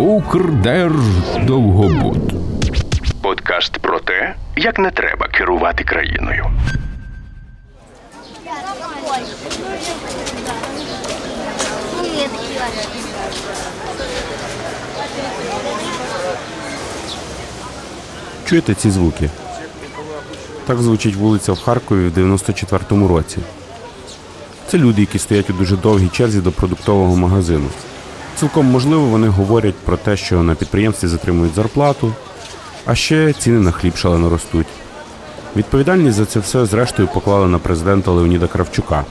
Укрдерждовгобуд. Подкаст про те, як не треба керувати країною. Чуєте ці звуки? Так звучить вулиця в Харкові в 94-му році. Це люди, які стоять у дуже довгій черзі до продуктового магазину. Цілком можливо, вони говорять про те, що на підприємстві затримують зарплату, а ще ціни на хліб шалено ростуть. Відповідальність за це все, зрештою, поклали на президента Леоніда Кравчука.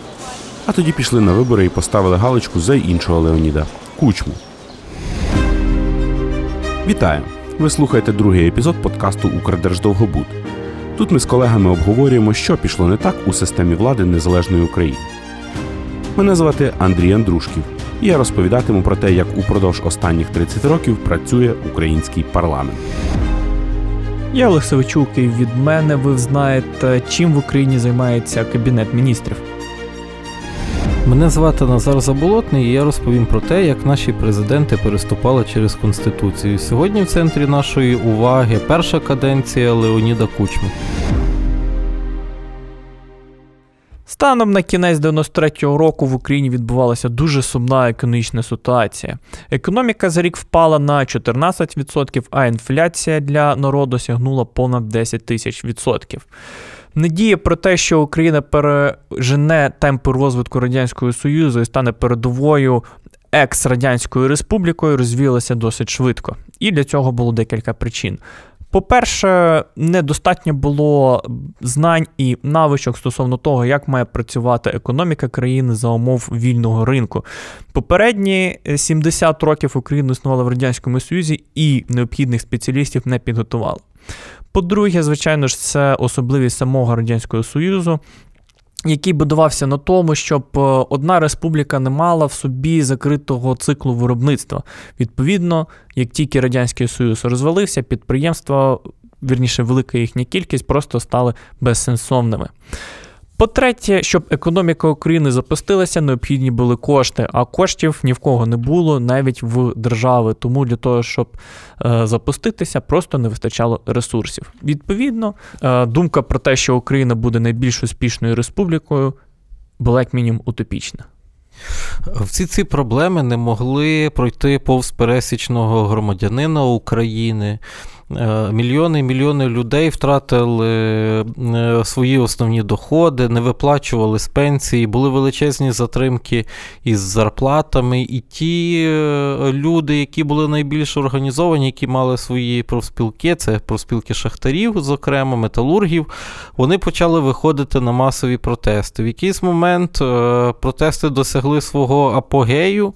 А тоді пішли на вибори і поставили галочку за іншого Леоніда Кучму. Вітаю! Ви слухаєте другий епізод подкасту Укрдерждовгобуд. Тут ми з колегами обговорюємо, що пішло не так у системі влади Незалежної України. Мене звати Андрій Андрушків, я розповідатиму про те, як упродовж останніх 30 років працює український парламент. Я Олег Савичук, і від мене ви знаєте, чим в Україні займається Кабінет міністрів. Мене звати Назар Заболотний, і я розповім про те, як наші президенти переступали через конституцію. Сьогодні в центрі нашої уваги перша каденція Леоніда Кучми. Станом на кінець 93-го року в Україні відбувалася дуже сумна економічна ситуація. Економіка за рік впала на 14%, а інфляція для народу сягнула понад 10 тисяч відсотків. Надія про те, що Україна пережене темпи розвитку Радянського Союзу і стане передовою екс-радянською республікою, розвіялася досить швидко. І для цього було декілька причин. По-перше, недостатньо було знань і навичок стосовно того, як має працювати економіка країни за умов вільного ринку. Попередні 70 років Україна існувала в Радянському Союзі і необхідних спеціалістів не підготувала. По-друге, звичайно ж, це особливість самого Радянського Союзу. Який будувався на тому, щоб е, одна республіка не мала в собі закритого циклу виробництва. Відповідно, як тільки Радянський Союз розвалився, підприємства, вірніше, велика їхня кількість, просто стали безсенсовними. По-третє, щоб економіка України запустилася, необхідні були кошти, а коштів ні в кого не було, навіть в держави. Тому для того, щоб е, запуститися, просто не вистачало ресурсів. Відповідно, е, думка про те, що Україна буде найбільш успішною республікою, була як мінімум утопічна. Всі ці проблеми не могли пройти повз пересічного громадянина України. Е, мільйони і мільйони людей втратили е, свої основні доходи, не виплачували з пенсії, були величезні затримки із зарплатами. І ті е, люди, які були найбільш організовані, які мали свої профспілки, це профспілки шахтарів, зокрема, металургів, вони почали виходити на масові протести. В якийсь момент протести досягли свого апогею.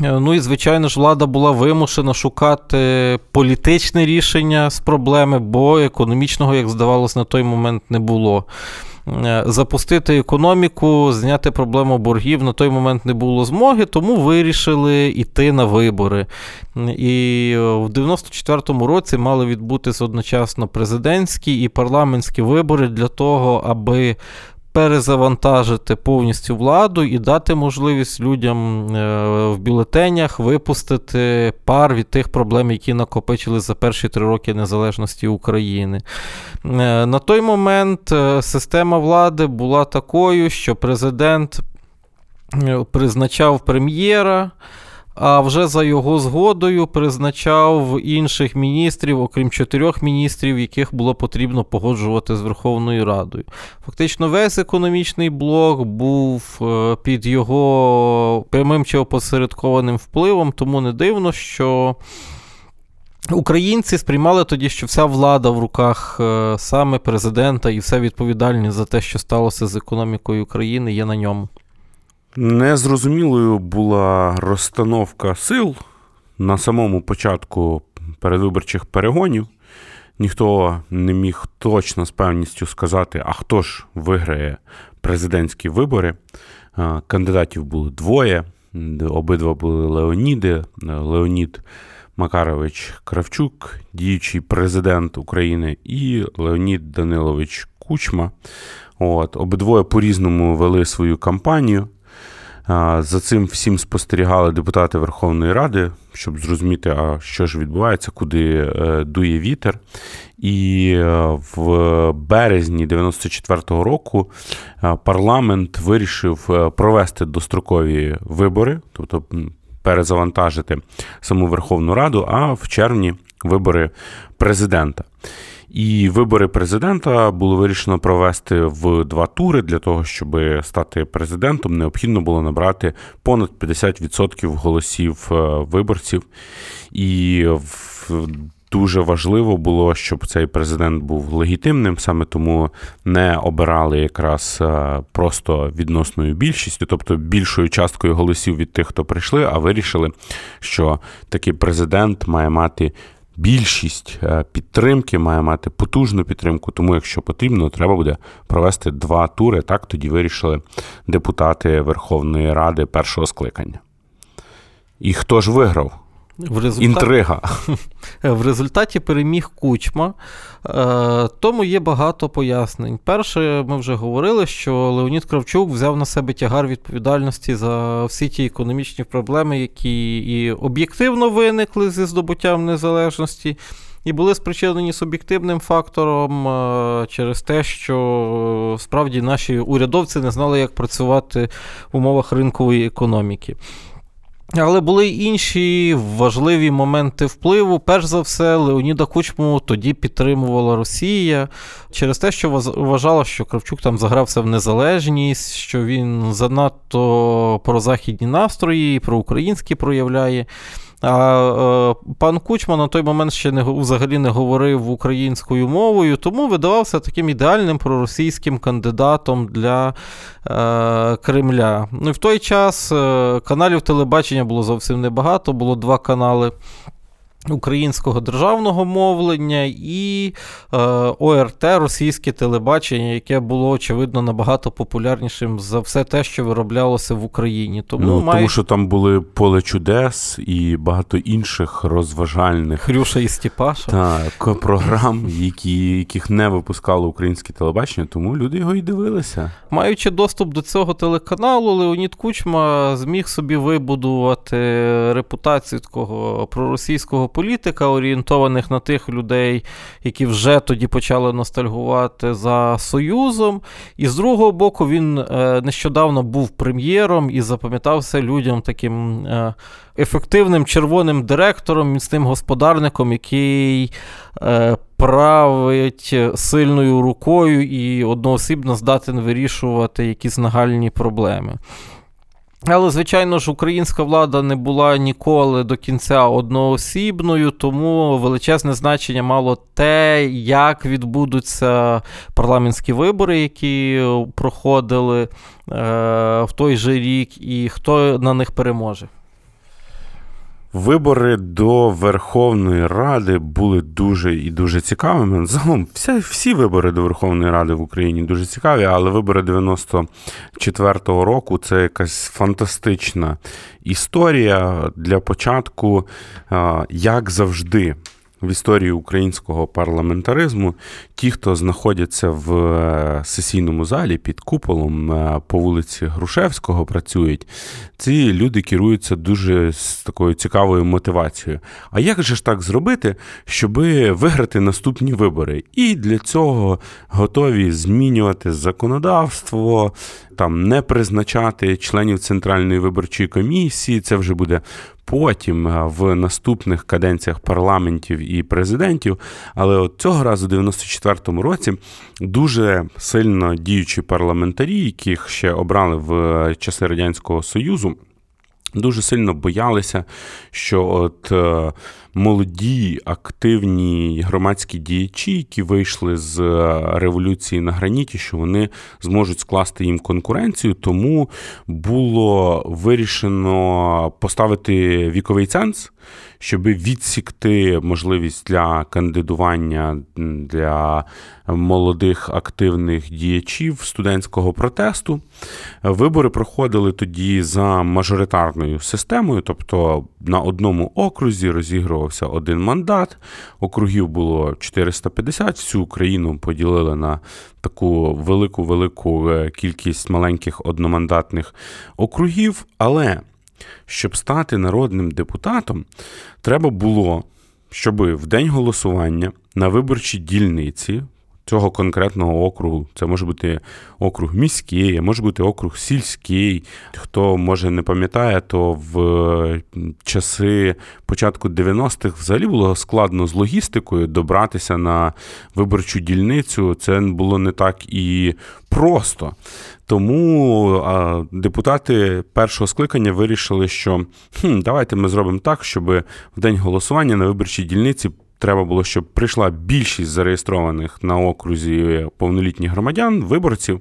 Е, ну і, звичайно ж, влада була вимушена шукати політичне рішення з проблеми, бо економічного, як здавалось, на той момент не було. Е, запустити економіку, зняти проблему боргів на той момент не було змоги, тому вирішили йти на вибори. І в 94-му році мали відбутися одночасно президентські і парламентські вибори для того, аби перезавантажити повністю владу і дати можливість людям е, в бюлетенях випустити пар від тих проблем, які накопичили за перші три роки незалежності України. Е, на той момент е, система влади була такою, що президент призначав прем'єра а вже за його згодою призначав інших міністрів, окрім чотирьох міністрів, яких було потрібно погоджувати з Верховною Радою. Фактично, весь економічний блок був е, під його прямим чи опосередкованим впливом, тому не дивно, що. Українці сприймали тоді, що вся влада в руках е, саме президента і вся відповідальність за те, що сталося з економікою України, є на ньому. Незрозумілою була розстановка сил на самому початку передвиборчих перегонів. Ніхто не міг точно з певністю сказати, а хто ж виграє президентські вибори. Кандидатів було двоє. Обидва були Леоніди. Леонід Макарович Кравчук, діючий президент України, і Леонід Данилович Кучма. От, Обидвоє по-різному вели свою кампанію. За цим всім спостерігали депутати Верховної Ради, щоб зрозуміти, а що ж відбувається, куди дує вітер. І в березні 94-го року парламент вирішив провести дострокові вибори, тобто перезавантажити саму Верховну Раду, а в червні вибори президента. І вибори президента було вирішено провести в два тури. Для того, щоб стати президентом, необхідно було набрати понад 50% голосів е, виборців. І Дуже важливо було, щоб цей президент був легітимним, саме тому не обирали якраз е, просто відносною більшістю, тобто більшою часткою голосів від тих, хто прийшли, а вирішили, що такий президент має мати більшість е, підтримки, має мати потужну підтримку. Тому, якщо потрібно, треба буде провести два тури. Так тоді вирішили депутати Верховної Ради першого скликання. І хто ж виграв? В результаті, Інтрига. В результаті переміг кучма, е, тому є багато пояснень. Перше, ми вже говорили, що Леонід Кравчук взяв на себе тягар відповідальності за всі ті економічні проблеми, які і об'єктивно виникли зі здобуттям незалежності. І були спричинені суб'єктивним фактором е, через те, що справді наші урядовці не знали, як працювати в умовах ринкової економіки. Але були інші важливі моменти впливу. Перш за все, Леоніда Кучму тоді підтримувала Росія через те, що вважала, що Кравчук там загрався в незалежність, що він занадто прозахідні настрої, проукраїнські проявляє. А е, пан Кучма на той момент ще не взагалі не говорив українською мовою, тому видавався таким ідеальним проросійським кандидатом для е, Кремля. Ну і в той час е, каналів телебачення було зовсім небагато, було два канали українського державного мовлення і е, ОРТ, російське телебачення, яке було очевидно набагато популярнішим за все те, що вироблялося в Україні. Тому ну, має... тому що там були поле чудес і багато інших розважальних Хрюша і Стіпаша. Так, програм, які, яких не випускало українське телебачення, тому люди його і дивилися. Маючи доступ до цього телеканалу, Леонід Кучма зміг собі вибудувати репутацію такого проросійського політика, орієнтованих на тих людей, які вже тоді почали ностальгувати за Союзом. І з другого боку, він е, нещодавно був прем'єром і запам'ятався людям таким е, ефективним червоним директором, міцним господарником, який. Е, править сильною рукою і одноосібно здатен вирішувати якісь нагальні проблеми. Але, звичайно ж, українська влада не була ніколи до кінця одноосібною, тому величезне значення мало те, як відбудуться парламентські вибори, які проходили е, в той же рік, і хто на них переможе. Вибори до Верховної Ради були дуже і дуже цікавими. Загалом, всі, всі вибори до Верховної Ради в Україні дуже цікаві, але вибори 94-го року це якась фантастична історія для початку, як завжди в історії українського парламентаризму ті, хто знаходяться в е, сесійному залі під куполом е, по вулиці Грушевського, працюють, ці люди керуються дуже з такою цікавою мотивацією. А як же ж так зробити, щоб виграти наступні вибори? І для цього готові змінювати законодавство, там не призначати членів центральної виборчої комісії. Це вже буде потім е, в наступних каденціях парламентів і президентів. Але от цього разу, у 94-му році, дуже сильно діючі парламентарі, яких ще обрали в е, часи радянського союзу. Дуже сильно боялися, що от е, молоді активні громадські діячі, які вийшли з е, революції на граніті, що вони зможуть скласти їм конкуренцію. Тому було вирішено поставити віковий ценз щоб відсікти можливість для кандидування для молодих активних діячів студентського протесту. Вибори проходили тоді за мажоритарною системою, тобто на одному окрузі розігрувався один мандат, округів було 450, всю Україну поділили на таку велику велику е, кількість маленьких одномандатних округів. Але щоб стати народним депутатом, треба було, щоб в день голосування на виборчій дільниці цього конкретного округу. Це може бути округ міський, може бути округ сільський. Хто може не пам'ятає, то в часи початку 90-х взагалі було складно з логістикою добратися на виборчу дільницю. Це було не так і просто. Тому депутати першого скликання вирішили, що хм, давайте ми зробимо так, щоб в день голосування на виборчій дільниці треба було, щоб прийшла більшість зареєстрованих на окрузі повнолітніх громадян, виборців,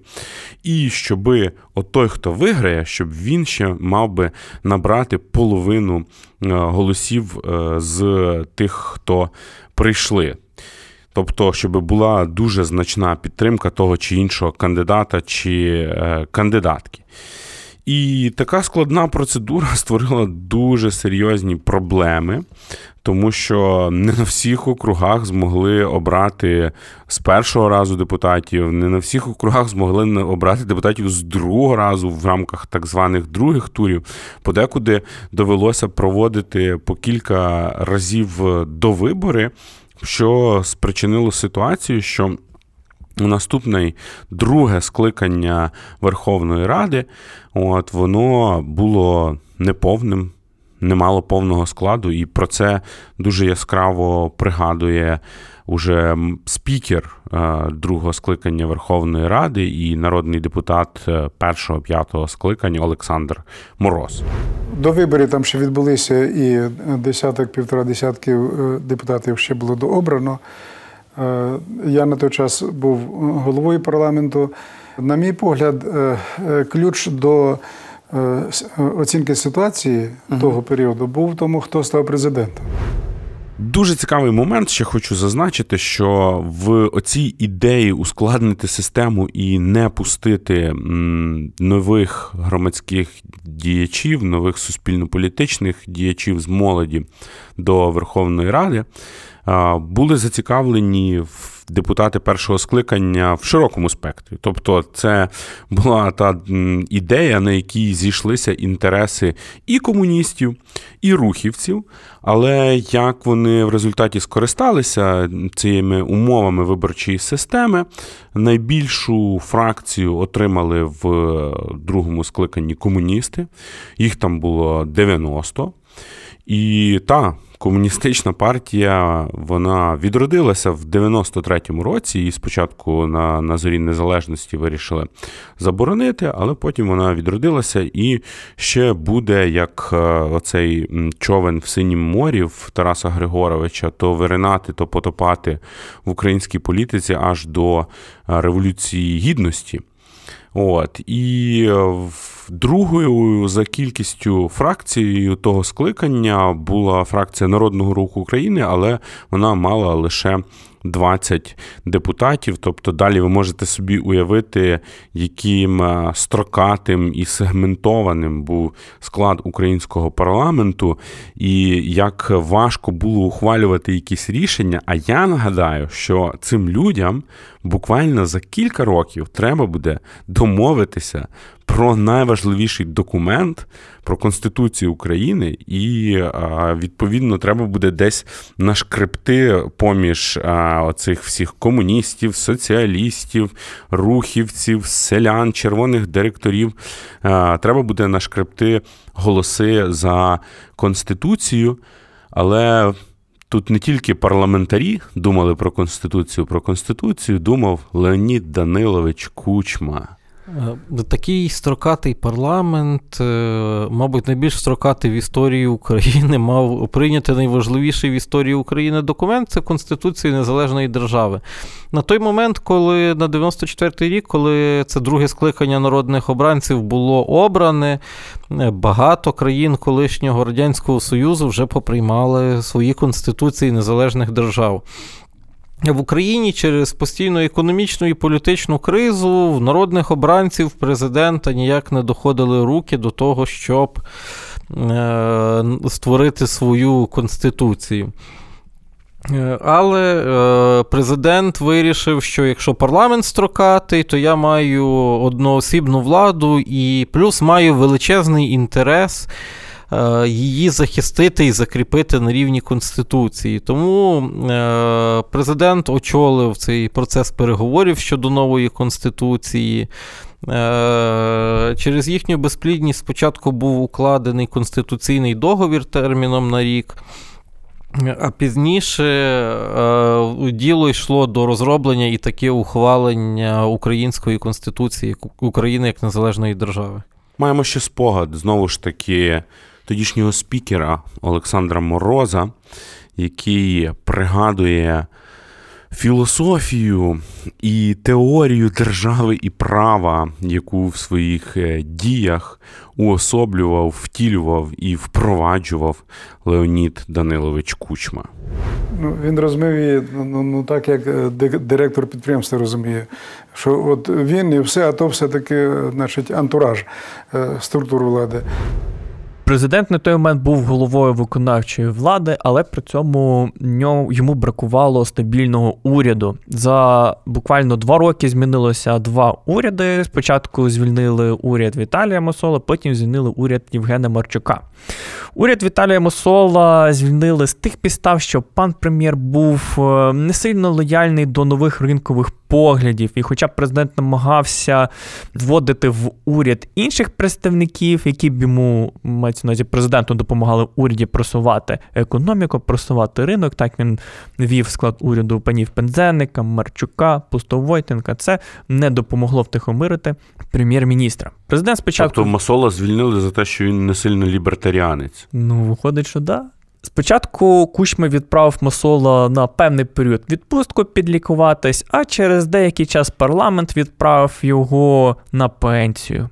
і щоб от той, хто виграє, щоб він ще мав би набрати половину е, голосів е, з тих, хто прийшли. Тобто, щоб була дуже значна підтримка того чи іншого кандидата чи е, кандидатки. І така складна процедура створила дуже серйозні проблеми, тому що не на всіх округах змогли обрати з першого разу депутатів, не на всіх округах змогли обрати депутатів з другого разу в рамках так званих других турів. Подекуди довелося проводити по кілька разів до вибори, що спричинило ситуацію, що Наступне друге скликання Верховної Ради, от воно було неповним, не мало повного складу, і про це дуже яскраво пригадує уже спікер е, другого скликання Верховної Ради і народний депутат е, першого п'ятого скликання Олександр Мороз. До виборів там ще відбулися і десяток, півтора десятків е, депутатів ще було дообрано. Я на той час був головою парламенту. На мій погляд, ключ до оцінки ситуації того періоду був в тому, хто став президентом. Дуже цікавий момент. Ще хочу зазначити, що в оцій ідеї ускладнити систему і не пустити нових громадських діячів, нових суспільно-політичних діячів з молоді до Верховної Ради були зацікавлені в депутати першого скликання в широкому спектрі. Тобто, це була та ідея, на якій зійшлися інтереси і комуністів, і рухівців. Але як вони в результаті скористалися цими умовами виборчої системи, найбільшу фракцію отримали в другому скликанні комуністи, їх там було 90. І та комуністична партія вона відродилася в 93-му році, і спочатку на на зорі незалежності вирішили заборонити, але потім вона відродилася і ще буде як е, оцей човен в синім морі в Тараса Григоровича, то виринати, то потопати в українській політиці аж до е, Революції Гідності. От і е, другою за кількістю фракцією того скликання була фракція Народного руху України, але вона мала лише 20 депутатів. Тобто далі ви можете собі уявити, яким е, строкатим і сегментованим був склад українського парламенту, і як важко було ухвалювати якісь рішення. А я нагадаю, що цим людям буквально за кілька років треба буде домовитися про найважливіший документ про Конституцію України, і відповідно треба буде десь нашкрепти поміж оцих всіх комуністів, соціалістів, рухівців, селян, червоних директорів. Треба буде нашкрепти голоси за Конституцію, але. Тут не тільки парламентарі думали про конституцію, про конституцію думав Леонід Данилович Кучма. Е, такий строкатий парламент, е, мабуть, найбільш строкатий в історії України, мав прийняти найважливіший в історії України документ це Конституція Незалежної держави. На той момент, коли на 94-й рік, коли це друге скликання народних обранців було обране, е, багато країн колишнього Радянського Союзу вже поприймали свої конституції незалежних держав. В Україні через постійну економічну і політичну кризу в народних обранців президента ніяк не доходили руки до того, щоб е, створити свою конституцію. Е, але е, президент вирішив, що якщо парламент строкатий, то я маю одноосібну владу і плюс маю величезний інтерес її захистити і закріпити на рівні Конституції. Тому е, президент очолив цей процес переговорів щодо нової Конституції. Е, через їхню безплідність спочатку був укладений конституційний договір терміном на рік. А пізніше е, діло йшло до розроблення і таке ухвалення Української конституції України як незалежної держави. Маємо ще спогад знову ж таки тодішнього спікера Олександра Мороза, який пригадує філософію і теорію держави і права, яку в своїх е, діях уособлював, втілював і впроваджував Леонід Данилович Кучма. Ну, Він розумів її ну, ну, ну так, як е, директор підприємства розуміє, що от він і все, а то все-таки значить, антураж е, структур влади. Президент на той момент був головою виконавчої влади, але при цьому йому бракувало стабільного уряду. За буквально два роки змінилося два уряди. Спочатку звільнили уряд Віталія Мосола, потім звільнили уряд Євгена Марчука. Уряд Віталія Мосола звільнили з тих підстав, що пан прем'єр був е, не сильно лояльний до нових ринкових поглядів. І, хоча президент намагався вводити в уряд інших представників, які б йому мається на увазі президенту допомагали уряді просувати економіку, просувати ринок. Так він вів склад уряду панів Пензенника, Марчука, Пустовойтенка. Це не допомогло втихомирити прем'єр-міністра. Президент спочатку Тобто Масола звільнили за те, що він не сильно лібертаріанець. Ну, виходить, що да. Спочатку Кучма відправив Масола на певний період відпустку підлікуватись, а через деякий час парламент відправив його на пенсію.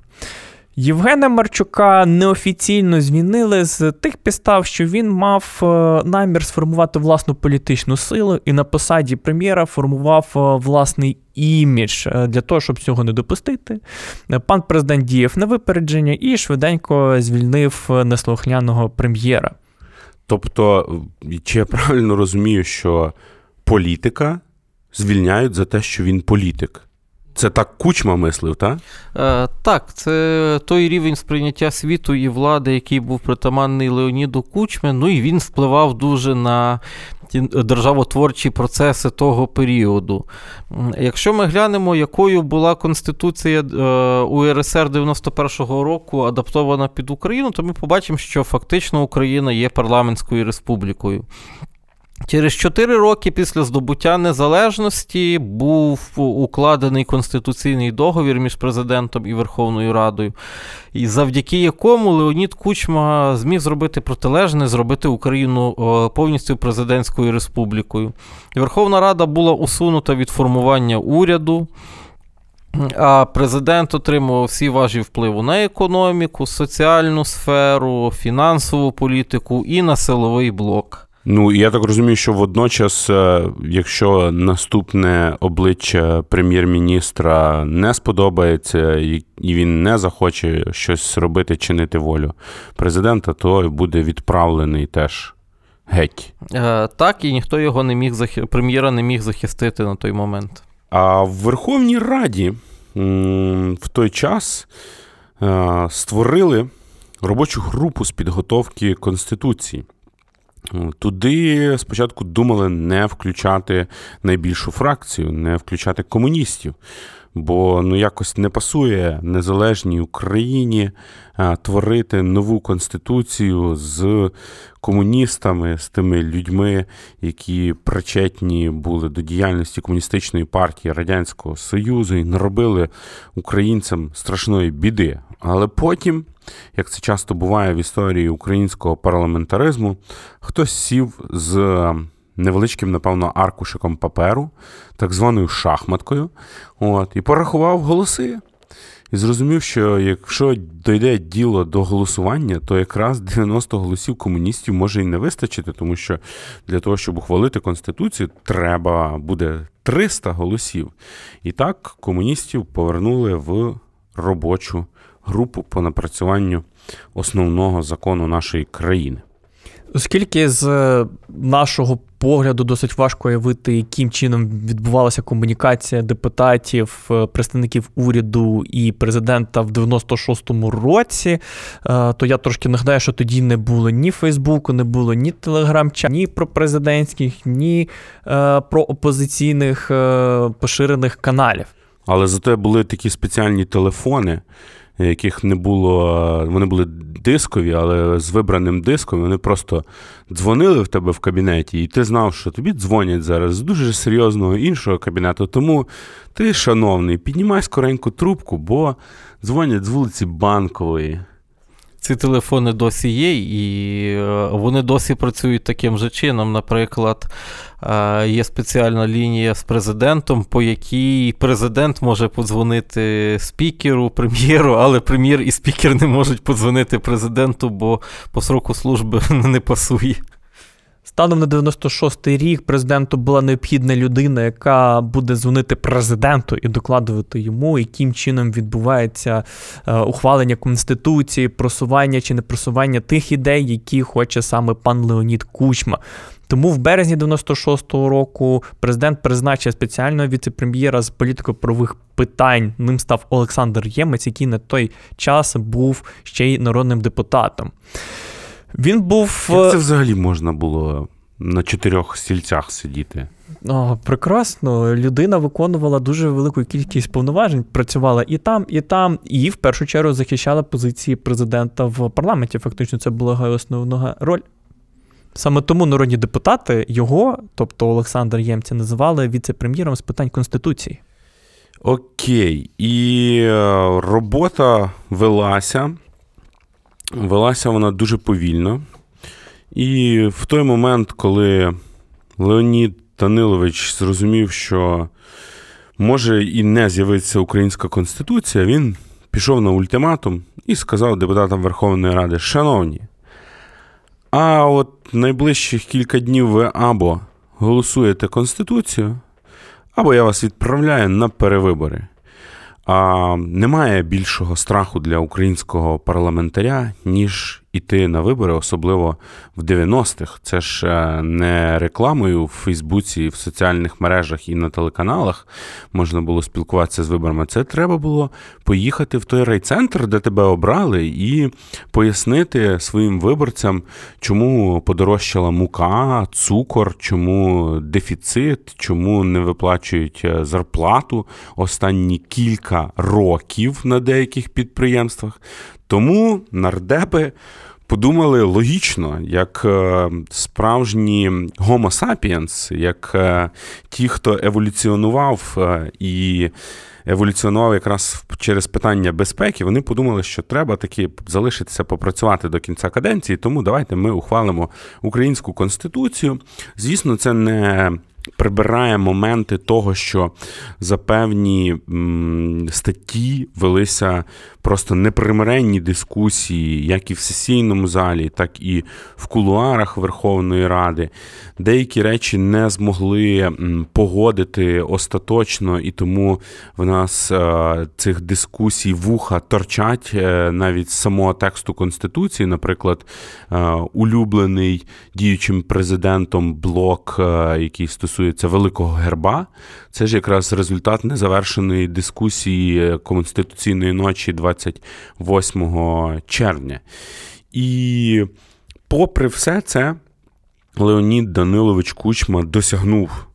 Євгена Марчука неофіційно змінили з тих підстав, що він мав е, намір сформувати власну політичну силу і на посаді прем'єра формував е, власний імідж е, для того, щоб цього не допустити. Пан президент діяв на випередження і швиденько звільнив неслухняного прем'єра. Тобто, чи я правильно розумію, що політика звільняють за те, що він політик? Це так кучма мислив, так? Е, Так, це той рівень сприйняття світу і влади, який був притаманний Леоніду Кучме. Ну і він впливав дуже на ті державотворчі процеси того періоду. Якщо ми глянемо, якою була Конституція е, УРСР 91-го року адаптована під Україну, то ми побачимо, що фактично Україна є парламентською республікою. Через 4 роки після здобуття незалежності був укладений конституційний договір між президентом і Верховною Радою, і завдяки якому Леонід Кучма зміг зробити протилежне, зробити Україну повністю президентською республікою. Верховна Рада була усунута від формування уряду. А президент отримував всі важі впливу на економіку, соціальну сферу, фінансову політику і на силовий блок. Ну я так розумію, що водночас, е, якщо наступне обличчя прем'єр-міністра не сподобається і він не захоче щось робити, чинити волю президента, то буде відправлений теж геть. Е, так, і ніхто його не міг захи... прем'єра не міг захистити на той момент. А в Верховній Раді в той час е, створили робочу групу з підготовки Конституції. Туди спочатку думали не включати найбільшу фракцію, не включати комуністів. Бо ну якось не пасує незалежній Україні творити нову конституцію з комуністами, з тими людьми, які причетні були до діяльності комуністичної партії Радянського Союзу і наробили українцям страшної біди. Але потім, як це часто буває в історії українського парламентаризму, хтось сів з невеличким, напевно, аркушиком паперу, так званою шахматкою, от, і порахував голоси. І зрозумів, що якщо дойде діло до голосування, то якраз 90 голосів комуністів може і не вистачити, тому що для того, щоб ухвалити Конституцію, треба буде 300 голосів. І так комуністів повернули в робочу групу по напрацюванню основного закону нашої країни. Оскільки з е, нашого погляду досить важко уявити, яким чином відбувалася комунікація депутатів, е, представників уряду і президента в 96-му році, е, то я трошки нагадаю, що тоді не було ні Фейсбуку, не було ні телеграм ні про президентських, ні про опозиційних поширених каналів. Але зате були такі спеціальні телефони, яких не було, вони були дискові, але з вибраним диском вони просто дзвонили в тебе в кабінеті, і ти знав, що тобі дзвонять зараз з дуже серйозного іншого кабінету. Тому ти, шановний, піднімай скореньку трубку, бо дзвонять з вулиці Банкової. Ці телефони досі є, і е, вони досі працюють таким же чином. Наприклад, е, є спеціальна лінія з президентом, по якій президент може подзвонити спікеру, прем'єру, але прем'єр і спікер не можуть подзвонити президенту, бо по сроку служби не пасує. Станом на 96-й рік президенту була необхідна людина, яка буде дзвонити президенту і докладувати йому, яким чином відбувається е, ухвалення конституції, просування чи не просування тих ідей, які хоче саме пан Леонід Кучма. Тому в березні 96-го року президент призначив спеціального віце-прем'єра з політико-правових питань. Ним став Олександр Ємець, який на той час був ще й народним депутатом. Він був. Як це е, взагалі можна було на чотирьох стільцях сидіти? О, Прекрасно. Людина виконувала дуже велику кількість повноважень, працювала і там, і там, і в першу чергу захищала позиції президента в парламенті. Фактично, це була основна роль. Саме тому народні депутати його, тобто Олександр Ємця, називали віце-прем'єром з питань Конституції. Окей. І е, робота велася. Велася вона дуже повільно. І в той момент, коли Леонід Данилович зрозумів, що може і не з'явиться українська конституція, він пішов на ультиматум і сказав депутатам Верховної Ради: Шановні, а от найближчих кілька днів ви або голосуєте Конституцію, або я вас відправляю на перевибори. А немає більшого страху для українського парламентаря, ніж іти на вибори, особливо в 90-х. Це ж е, не рекламою в Фейсбуці, в соціальних мережах і на телеканалах можна було спілкуватися з виборами. Це треба було поїхати в той райцентр, де тебе обрали, і пояснити своїм виборцям, чому подорожчала мука, цукор, чому дефіцит, чому не виплачують е, зарплату останні кілька років на деяких підприємствах. Тому нардепи подумали логічно, як е, справжні Homo sapiens, як е, ті, хто еволюціонував е, і еволюціонував якраз через питання безпеки, вони подумали, що треба таки залишитися попрацювати до кінця каденції, тому давайте ми ухвалимо українську конституцію. Звісно, це не прибирає моменти того, що за певні статті велися просто непримиренні дискусії, як і в сесійному залі, так і в кулуарах Верховної Ради. Деякі речі не змогли погодити остаточно, і тому в нас е, цих дискусій вуха торчать е, навіть з самого тексту Конституції, наприклад, е, улюблений діючим президентом блок, який стосується великого герба. Це ж якраз результат незавершеної дискусії конституційної ночі 28 червня. І попри все це, Леонід Данилович Кучма досягнув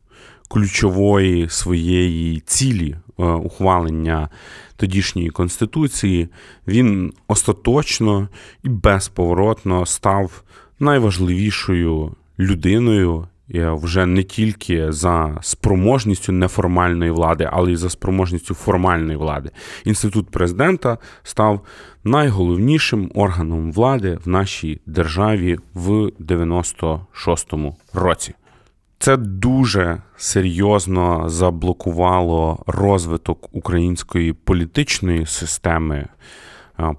ключової своєї цілі ухвалення тодішньої конституції, він остаточно і безповоротно став найважливішою людиною. Вже не тільки за спроможністю неформальної влади, але й за спроможністю формальної влади. Інститут президента став найголовнішим органом влади в нашій державі в 96-му році. Це дуже серйозно заблокувало розвиток української політичної системи,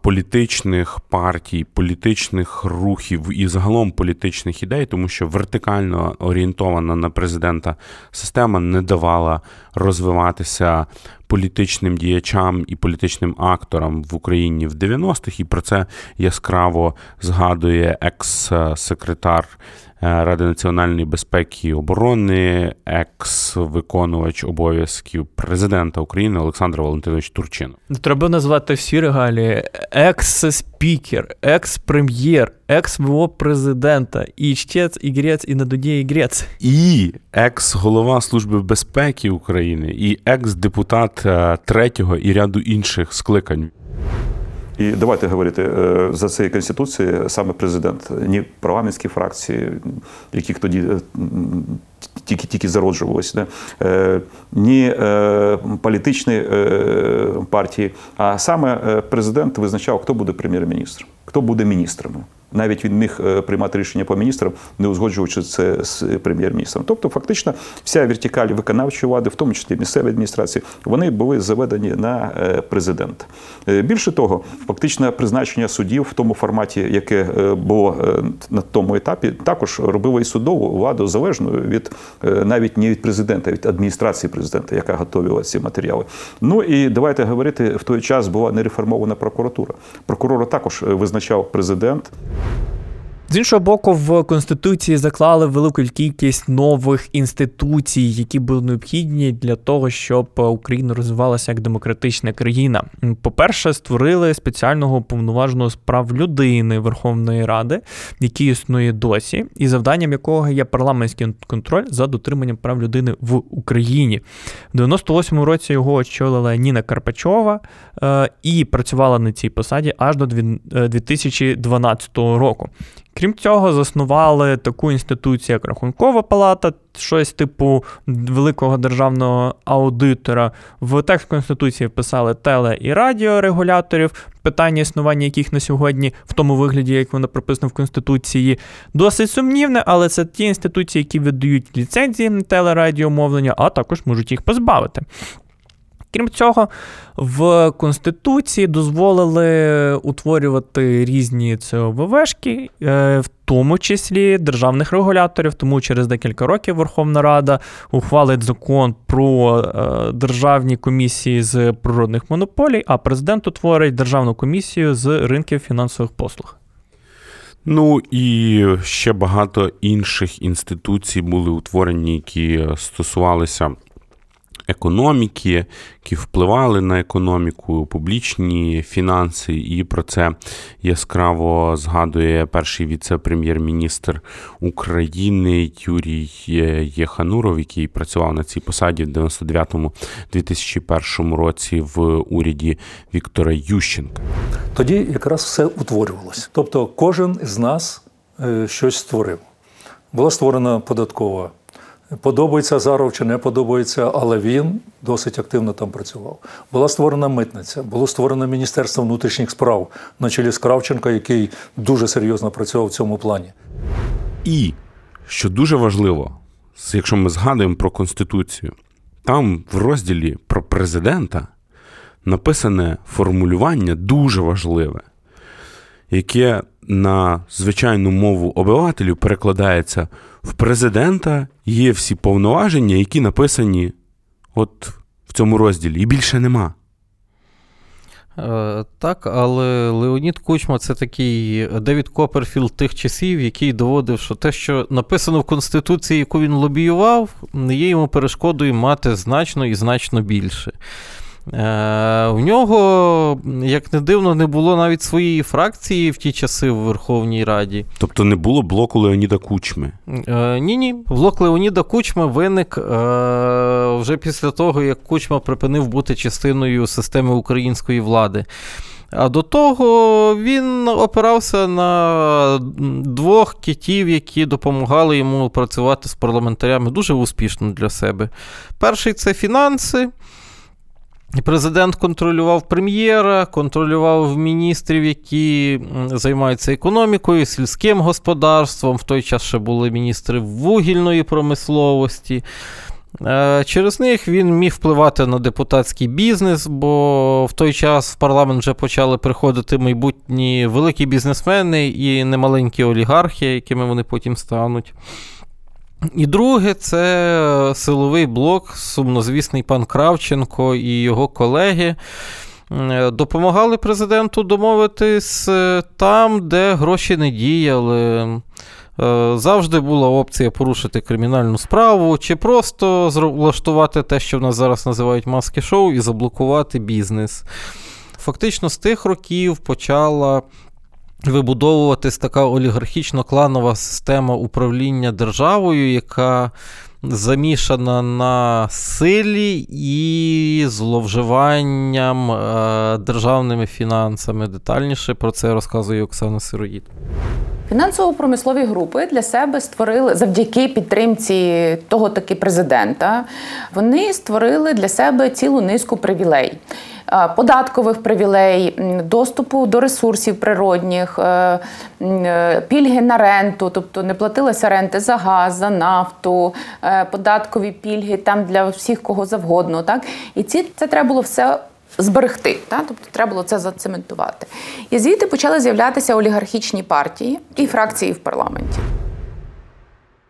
політичних партій, політичних рухів і загалом політичних ідей, тому що вертикально орієнтована на президента система не давала розвиватися політичним діячам і політичним акторам в Україні в 90-х, і про це яскраво згадує екс-секретар. Е, Ради національної безпеки і оборони, екс-виконувач обов'язків президента України Олександр Валентинович Турчин. Треба назвати всі регалії: екс-спікер, екс-прем'єр, екс-ВО президента, і чтець, і грець, і надудє, і грець. І екс-голова Служби безпеки України, і екс-депутат е, третього і ряду інших скликань. І давайте говорити е, за цією конституцією саме президент, ні парламентські фракції, яких тоді е, тільки тільки зароджувалися, е, ні політичні партії, а саме президент визначав, хто буде прем'єр-міністром, хто буде міністрами навіть він міг е, приймати рішення по міністрам, не узгоджуючи це з прем'єр-міністром. Тобто, фактично, вся вертикаль виконавчої влади, в тому числі місцеві адміністрації, вони були заведені на е, президента. Е, більше того, фактично призначення суддів в тому форматі, яке було на тому етапі, також робило і судову владу залежною від навіть не від президента, а від адміністрації президента, яка готувала ці матеріали. Ну і давайте говорити в той час була нереформована прокуратура. Прокурора також визначав президент. you З іншого боку, в Конституції заклали велику кількість нових інституцій, які були необхідні для того, щоб Україна розвивалася як демократична країна. По-перше, створили спеціального повноваженого справ людини Верховної Ради, який існує досі, і завданням якого є парламентський контроль за дотриманням прав людини в Україні. В 98-му році його очолила Ніна Карпачова е, і працювала на цій посаді аж до 2012 е, року. Крім цього, заснували таку інституцію, як Рахункова палата, щось типу великого державного аудитора. В текст Конституції вписали теле і радіорегуляторів, питання існування яких на сьогодні, в тому вигляді, як воно прописано в Конституції, досить сумнівне, але це ті інституції, які видають ліцензії на телерадіомовлення, а також можуть їх позбавити. Крім цього, в Конституції дозволили утворювати різні ЦОВВшки, е, в тому числі державних регуляторів. Тому через декілька років Верховна Рада ухвалить закон про е, державні комісії з природних монополій, а президент утворить державну комісію з ринків фінансових послуг. Ну і ще багато інших інституцій були утворені, які стосувалися економіки, які впливали на економіку, публічні фінанси, і про це яскраво згадує перший віце-прем'єр-міністр України Юрій Єхануров, який працював на цій посаді в 99-2001 році в уряді Віктора Ющенка. Тоді якраз все утворювалося. Тобто, кожен з нас е, щось створив. Була створена податкова Подобається Азаров чи не подобається, але він досить активно там працював. Була створена митниця, було створено Міністерство внутрішніх справ на чолі з Кравченка, який дуже серйозно працював в цьому плані. І що дуже важливо, якщо ми згадуємо про Конституцію, там в розділі про президента написане формулювання дуже важливе, яке на звичайну мову обивателів перекладається в президента є всі повноваження, які написані от в цьому розділі, і більше нема. Е, так, але Леонід Кучма це такий Девід Коперфілд тих часів, який доводив, що те, що написано в Конституції, яку він лобіював, не є йому перешкодою мати значно і значно більше. В нього, як не дивно, не було навіть своєї фракції в ті часи в Верховній Раді. Тобто не було блоку Леоніда Кучми? Ні, ні. Блок Леоніда Кучми виник вже після того, як Кучма припинив бути частиною системи української влади. А до того він опирався на двох китів, які допомагали йому працювати з парламентарями дуже успішно для себе. Перший це фінанси. Президент контролював прем'єра, контролював міністрів, які займаються економікою, сільським господарством. В той час ще були міністри вугільної промисловості. Е, через них він міг впливати на депутатський бізнес, бо в той час в парламент вже почали приходити майбутні великі бізнесмени і немаленькі олігархи, якими вони потім стануть. І друге, це силовий блок, сумнозвісний пан Кравченко і його колеги. Е, допомагали президенту домовитись е, там, де гроші не діяли. Е, завжди була опція порушити кримінальну справу, чи просто влаштувати те, що в нас зараз називають маски-шоу, і заблокувати бізнес. Фактично, з тих років почала вибудовуватись така олігархічно-кланова система управління державою, яка замішана на силі і зловживанням е, державними фінансами. Детальніше про це розказує Оксана Сироїд. Фінансово-промислові групи для себе створили завдяки підтримці того таки президента. Вони створили для себе цілу низку привілей. Е, податкових привілей, доступу до ресурсів природних, е, е, пільги на ренту, тобто не платилися ренти за газ, за нафту, податкові пільги там для всіх кого завгодно. Так і ці це треба було все. Зберегти, та тобто треба було це зацементувати. І звідти почали з'являтися олігархічні партії і фракції в парламенті.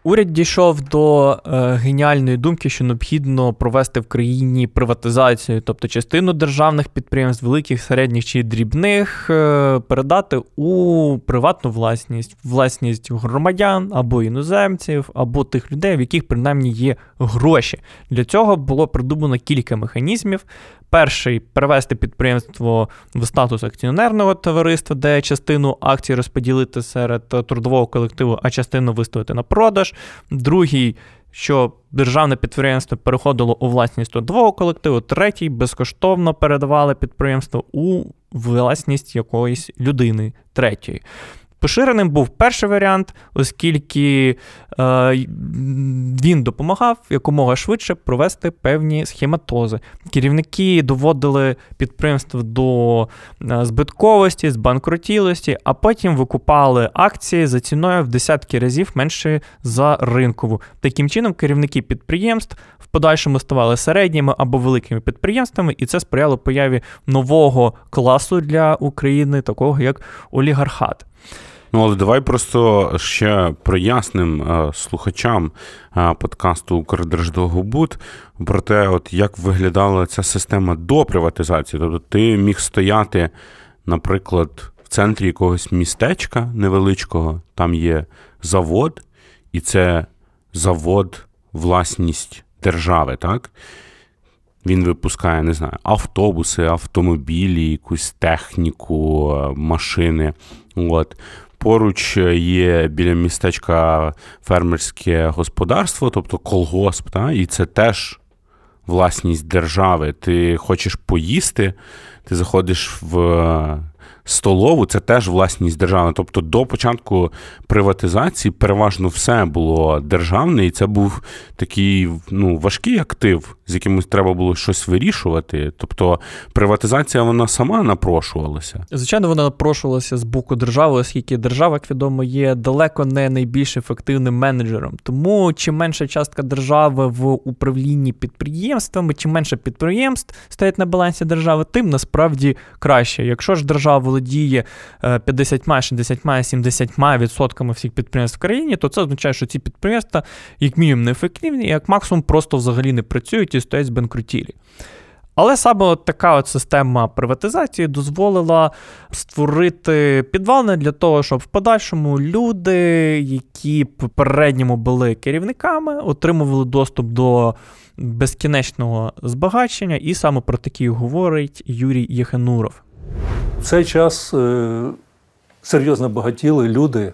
Уряд дійшов до е, геніальної думки, що необхідно провести в країні приватизацію, тобто частину державних підприємств, великих, середніх чи дрібних, е, передати у приватну власність, власність громадян або іноземців, або тих людей, в яких принаймні є гроші. Для цього було придумано кілька механізмів. Перший перевести підприємство в статус акціонерного товариства, де частину акцій розподілити серед трудового колективу, а частину виставити на продаж. Другий, що державне підприємство переходило у власність трудового колективу. Третій безкоштовно передавали підприємство у власність якоїсь людини третьої. Поширеним був перший варіант, оскільки е, він допомагав якомога швидше провести певні схематози. Керівники доводили підприємство до е, збитковості, збанкрутілості, а потім викупали акції за ціною в десятки разів менше за ринкову. Таким чином, керівники підприємств в подальшому ставали середніми або великими підприємствами, і це сприяло появі нового класу для України, такого як олігархат. Ну, але давай просто ще проясним е, слухачам е, подкасту Укрдерждовгобуд про те, от як виглядала ця система до приватизації. Тобто ти міг стояти, наприклад, в центрі якогось містечка невеличкого, там є завод, і це завод, власність держави, так? Він випускає, не знаю, автобуси, автомобілі, якусь техніку, е, машини. От. Поруч є біля містечка фермерське господарство, тобто колгосп, та? і це теж власність держави. Ти хочеш поїсти, ти заходиш в столову це теж власність держави. Тобто до початку приватизації переважно все було державне, і це був такий ну, важкий актив, з яким треба було щось вирішувати. Тобто приватизація вона сама напрошувалася. Звичайно, вона напрошувалася з боку держави, оскільки держава, як відомо, є далеко не найбільш ефективним менеджером. Тому чим менша частка держави в управлінні підприємствами, чим менше підприємств стоять на балансі держави, тим насправді краще. Якщо ж держава володіє 50, 60, 70 відсотками всіх підприємств в країні, то це означає, що ці підприємства, як мінімум, не ефективні, як максимум, просто взагалі не працюють і стоять збанкрутілі. Але саме от така от система приватизації дозволила створити підвалини для того, щоб в подальшому люди, які попередньому були керівниками, отримували доступ до безкінечного збагачення, і саме про такі говорить Юрій Єхенуров. В цей час е, серйозно багатіли люди,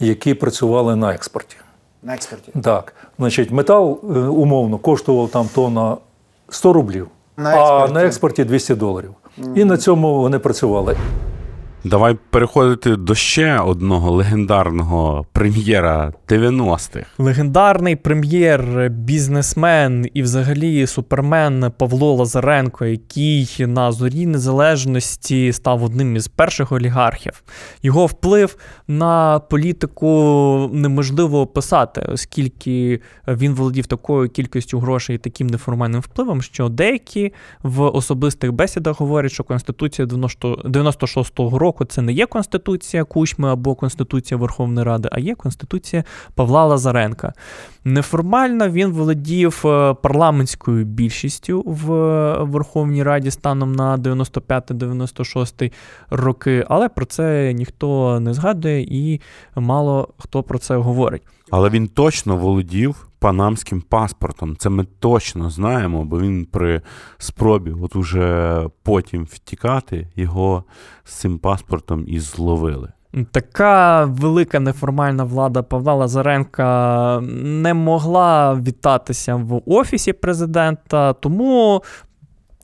які працювали на експорті. На експорті. Так, значить, метал е, умовно коштував там тонна 100 рублів, На а на експорті 200 доларів. І на цьому вони працювали. Давай переходити до ще одного легендарного прем'єра 90-х. Легендарний прем'єр, бізнесмен і взагалі супермен Павло Лазаренко, який на зорі незалежності став одним із перших олігархів. Його вплив на політику неможливо описати, оскільки він володів такою кількістю грошей і таким неформальним впливом, що деякі в особистих бесідах говорять, що Конституція 90 96-го року це не є Конституція Кучми або Конституція Верховної Ради, а є Конституція Павла Лазаренка. Неформально він володів е, парламентською більшістю в Верховній Раді станом на 95-96 роки, але про це ніхто не згадує і мало хто про це говорить. Але він точно володів панамським паспортом. Це ми точно знаємо, бо він при спробі, от уже потім втікати, його з цим паспортом і зловили. Така велика неформальна влада Павла Лазаренка не могла вітатися в офісі президента, тому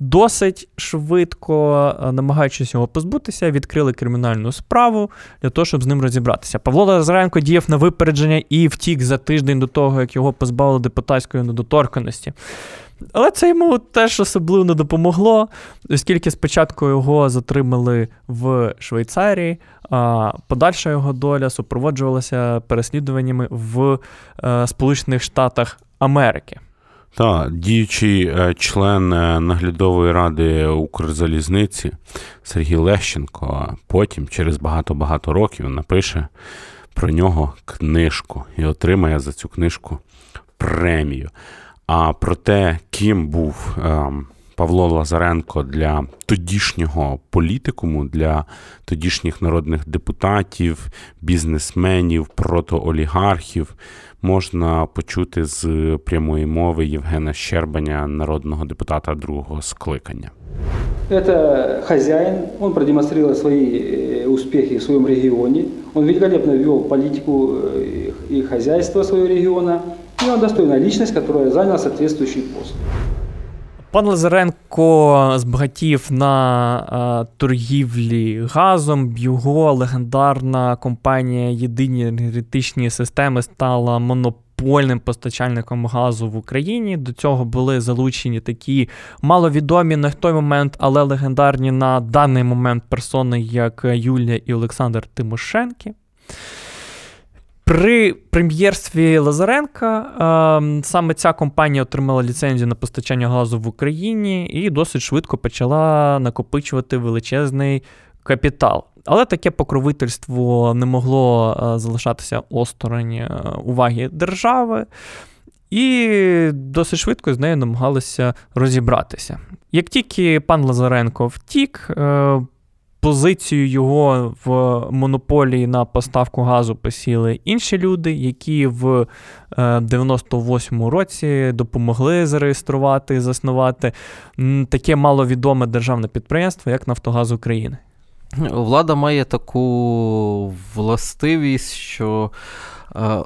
досить швидко, е, намагаючись його позбутися, відкрили кримінальну справу для того, щоб з ним розібратися. Павло Лазаренко діяв на випередження і втік за тиждень до того, як його позбавили депутатської недоторканості. Але це йому теж особливо не допомогло, оскільки спочатку його затримали в Швейцарії, а подальша його доля супроводжувалася переслідуваннями в е, Сполучених Штатах Америки. Та діючий е, член е, наглядової ради Укрзалізниці Сергій Лещенко потім, через багато-багато років, напише про нього книжку і отримає за цю книжку премію. А про те, ким був ем, Павло Лазаренко для тодішнього політикуму, для тодішніх народних депутатів, бізнесменів, протоолігархів, можна почути з прямої мови Євгена Щербаня, народного депутата другого скликання. Это хозяин, он продемонстрировал свои э, успехи в своем регионе, он великолепно вел политику э, и хозяйство своего региона, и он достойная личность, которая заняла соответствующий пост. Пан Лазаренко збагатів на е, торгівлі газом. Його легендарна компанія Єдині енергетичні системи стала монопольним постачальником газу в Україні. До цього були залучені такі маловідомі на той момент, але легендарні на даний момент персони, як Юлія і Олександр Тимошенки. При прем'єрстві Лазаренка е, саме ця компанія отримала ліцензію на постачання газу в Україні і досить швидко почала накопичувати величезний капітал. Але таке покровительство не могло е, залишатися осторонь е, уваги держави. І досить швидко з нею намагалися розібратися. Як тільки пан Лазаренко втік, е, позицію його в монополії на поставку газу посіли інші люди, які в 98-му році допомогли зареєструвати, і заснувати таке маловідоме державне підприємство, як Нафтогаз України. Влада має таку властивість, що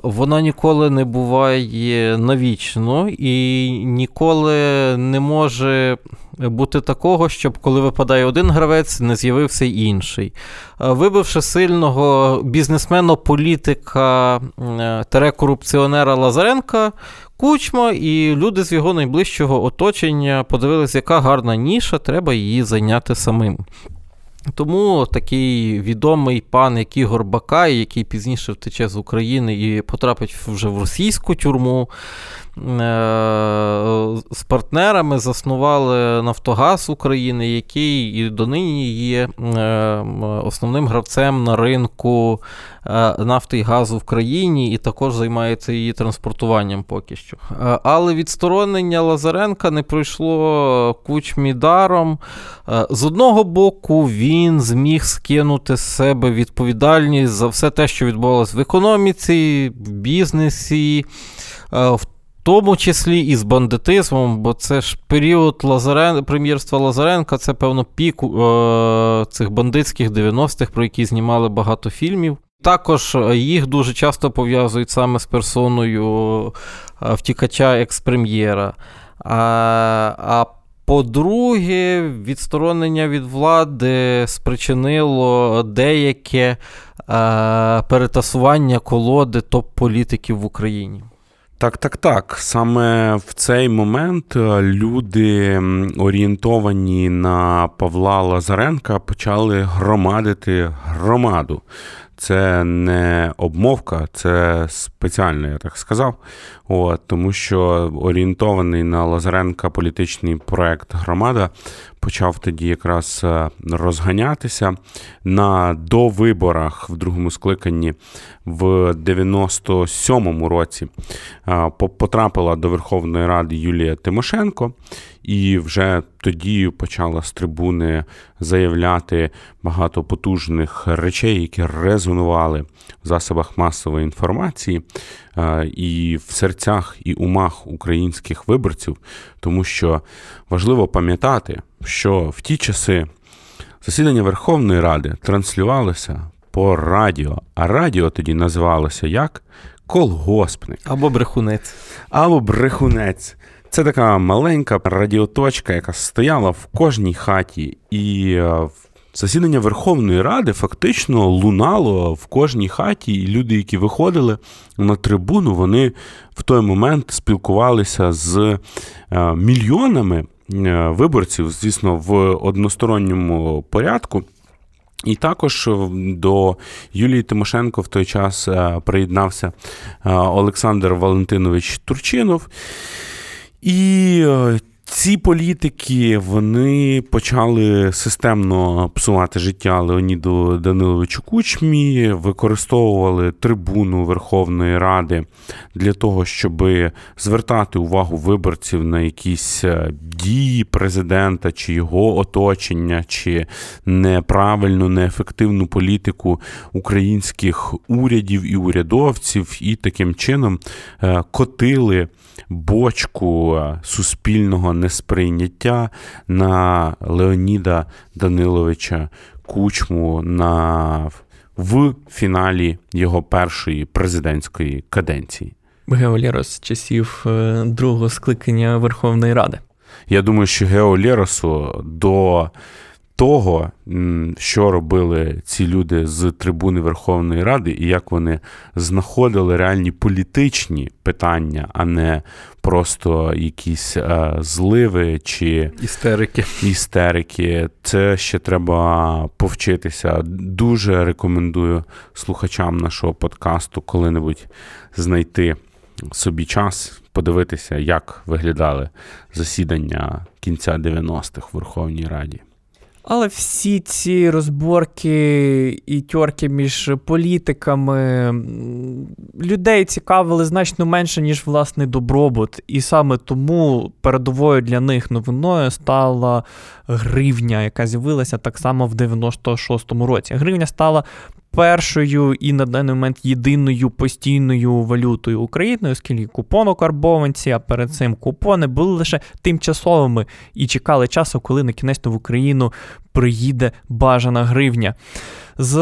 вона ніколи не буває навічно і ніколи не може бути такого, щоб коли випадає один гравець, не з'явився інший. Вибивши сильного бізнесмена, політика тере корупціонера Лазаренка, Кучма і люди з його найближчого оточення подивилися, яка гарна ніша, треба її зайняти самим. Тому такий відомий пан, який Горбакай, який пізніше втече з України і потрапить вже в російську тюрму, з партнерами заснували Нафтогаз України, який і донині є основним гравцем на ринку нафти і газу в країні, і також займається її транспортуванням поки що. Але відсторонення Лазаренка не пройшло кучмі даром. З одного боку, він зміг скинути з себе відповідальність за все те, що відбувалося в економіці, в бізнесі. в тому числі і з бандитизмом, бо це ж період Лазарен... прем'єрства Лазаренка, це, певно, пік е... цих бандитських 90-х, про які знімали багато фільмів. Також їх дуже часто пов'язують саме з персоною втікача експрем'єра. А, а по-друге, відсторонення від влади спричинило деяке а, перетасування колоди топ-політиків в Україні. Так, так, так. Саме в цей момент люди, орієнтовані на Павла Лазаренка, почали громадити громаду. Це не обмовка, це спеціально, я так сказав. От, Тому що орієнтований на Лазаренка політичний проект Громада почав тоді якраз е, розганятися на довиборах в другому скликанні в 97-му році. Е, потрапила до Верховної Ради Юлія Тимошенко. І вже тоді почала з трибуни заявляти багато потужних речей, які резонували в засобах масової інформації і в серцях і умах українських виборців, тому що важливо пам'ятати, що в ті часи засідання Верховної Ради транслювалося по радіо, а радіо тоді називалося як колгоспник. Або брехунець. Або брехунець. Це така маленька радіоточка, яка стояла в кожній хаті, і е, засідання Верховної Ради фактично лунало в кожній хаті, і люди, які виходили на трибуну, вони в той момент спілкувалися з е, мільйонами е, виборців, звісно, в односторонньому порядку. І також до Юлії Тимошенко в той час приєднався Олександр Валентинович Турчинов. І е, ці політики вони почали системно псувати життя Леоніду Даниловичу Кучмі, використовували трибуну Верховної Ради для того, щоб звертати увагу виборців на якісь е, дії президента чи його оточення, чи неправильну, неефективну політику українських урядів і урядовців, і таким чином е, котили бочку е, суспільного несприйняття на Леоніда Даниловича Кучму на в фіналі його першої президентської каденції. Геолєрос з часів е, другого скликання Верховної Ради. Я думаю, що Гео Лєросу до того, що робили ці люди з трибуни Верховної Ради, і як вони знаходили реальні політичні питання, а не просто якісь е, зливи чи істерики. істерики. Це ще треба повчитися. Дуже рекомендую слухачам нашого подкасту коли-небудь знайти собі час. Подивитися, як виглядали засідання кінця 90-х в Верховній Раді. Але всі ці розборки і тьорки між політиками людей цікавили значно менше, ніж власний добробут. І саме тому передовою для них новиною стала гривня, яка з'явилася так само в 96-му році. Гривня стала першою і на даний момент єдиною постійною валютою України, оскільки купонокарбованці, а перед цим купони були лише тимчасовими і чекали часу, коли на кінець в Україну приїде бажана гривня. З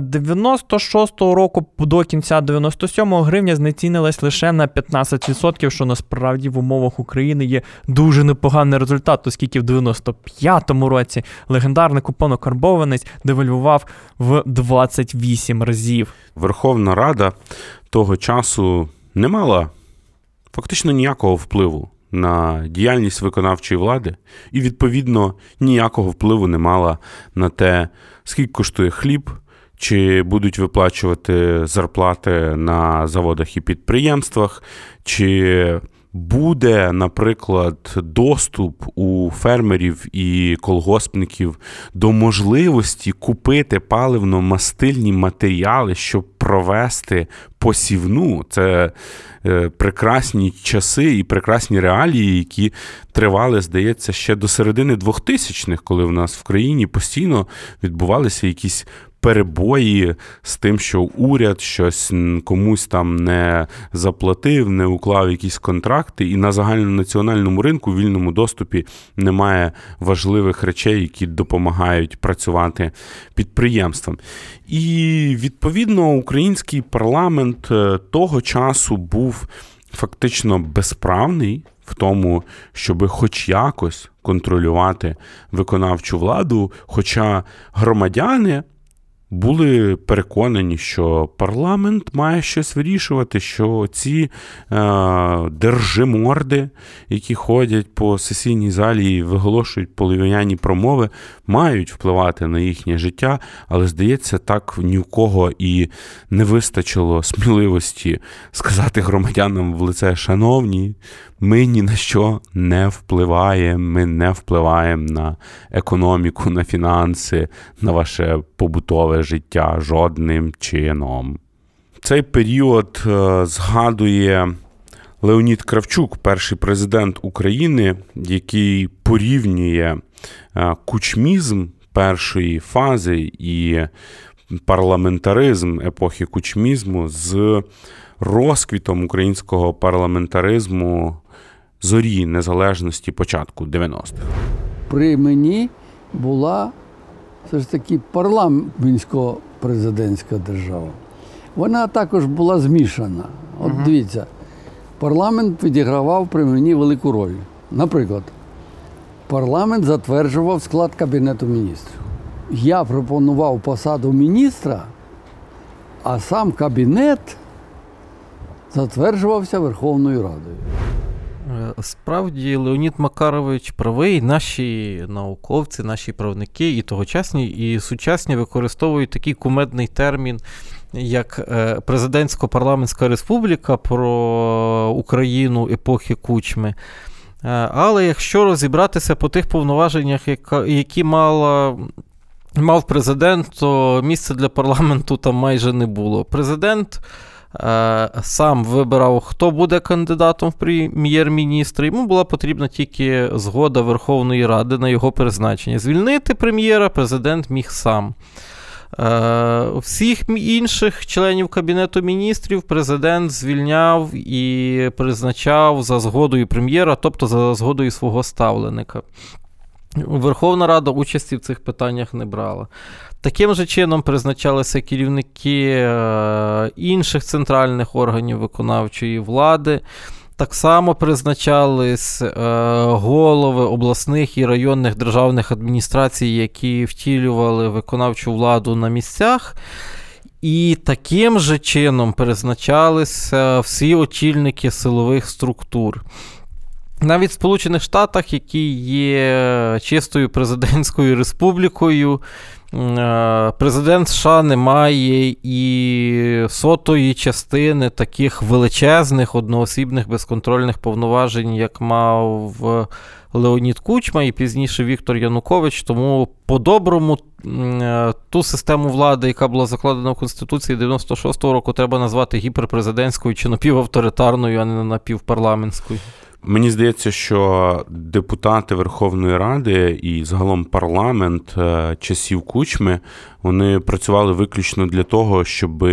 96-го е, року до кінця 97-го гривня знецінилась лише на 15%, що насправді в умовах України є дуже непоганий результат, оскільки в 95-му році легендарний купонокарбованець девальвував в 28 разів. Верховна Рада того часу не мала фактично ніякого впливу на діяльність виконавчої влади, і, відповідно, ніякого впливу не мала на те, скільки коштує хліб, чи будуть виплачувати зарплати на заводах і підприємствах, чи буде, наприклад, доступ у фермерів і колгоспників до можливості купити паливно-мастильні матеріали, щоб провести посівну. Це прекрасні часи і прекрасні реалії, які тривали, здається, ще до середини 2000-х, коли в нас в країні постійно відбувалися якісь перебої з тим, що уряд щось комусь там не заплатив, не уклав якісь контракти, і на загальнонаціональному ринку в вільному доступі немає важливих речей, які допомагають працювати підприємствам. І відповідно український парламент е, того часу був фактично безправний в тому, щоб хоч якось контролювати виконавчу владу, хоча громадяни були переконані, що парламент має щось вирішувати, що ці е, держиморди, які ходять по сесійній залі і виголошують полов'яні промови, мають впливати на їхнє життя, але здається, так ні в кого і не вистачило сміливості сказати громадянам в лице, шановні, ми ні на що не впливаємо, ми не впливаємо на економіку, на фінанси, на ваше побутове життя жодним чином. Цей період е, згадує Леонід Кравчук, перший президент України, який порівнює е, кучмізм першої фази і парламентаризм епохи кучмізму з розквітом українського парламентаризму зорі незалежності початку 90-х. При мені була все ж таки парламентсько-президентська держава. Вона також була змішана. От дивіться, парламент відігравав при мені велику роль. Наприклад, парламент затверджував склад Кабінету міністрів. Я пропонував посаду міністра, а сам кабінет затверджувався Верховною Радою. Справді, Леонід Макарович правий, наші науковці, наші правники, і тогочасні, і сучасні використовують такий кумедний термін, як е, президентсько-парламентська республіка про Україну епохи Кучми. Е, але якщо розібратися по тих повноваженнях, які мала. Мав президент, то місця для парламенту там майже не було. Президент сам вибирав, хто буде кандидатом в прем'єр-міністри. Йому була потрібна тільки згода Верховної Ради на його призначення. Звільнити прем'єра президент міг сам. Е, всіх інших членів Кабінету міністрів президент звільняв і призначав за згодою прем'єра, тобто за згодою свого ставленика. Верховна Рада участі в цих питаннях не брала. Таким же чином призначалися керівники е, інших центральних органів виконавчої влади. Так само призначались е, голови обласних і районних державних адміністрацій, які втілювали виконавчу владу на місцях. І таким же чином призначалися всі очільники силових структур. Навіть в Сполучених Штатах, які є чистою президентською республікою, Е, президент США не має і сотої частини таких величезних одноосібних безконтрольних повноважень, як мав Леонід Кучма і пізніше Віктор Янукович. Тому по-доброму е, ту систему влади, яка була закладена в Конституції 96-го року, треба назвати гіперпрезидентською чи напівавторитарною, а не напівпарламентською. Мені здається, що депутати Верховної Ради і загалом парламент е, часів кучми вони працювали виключно для того, щоб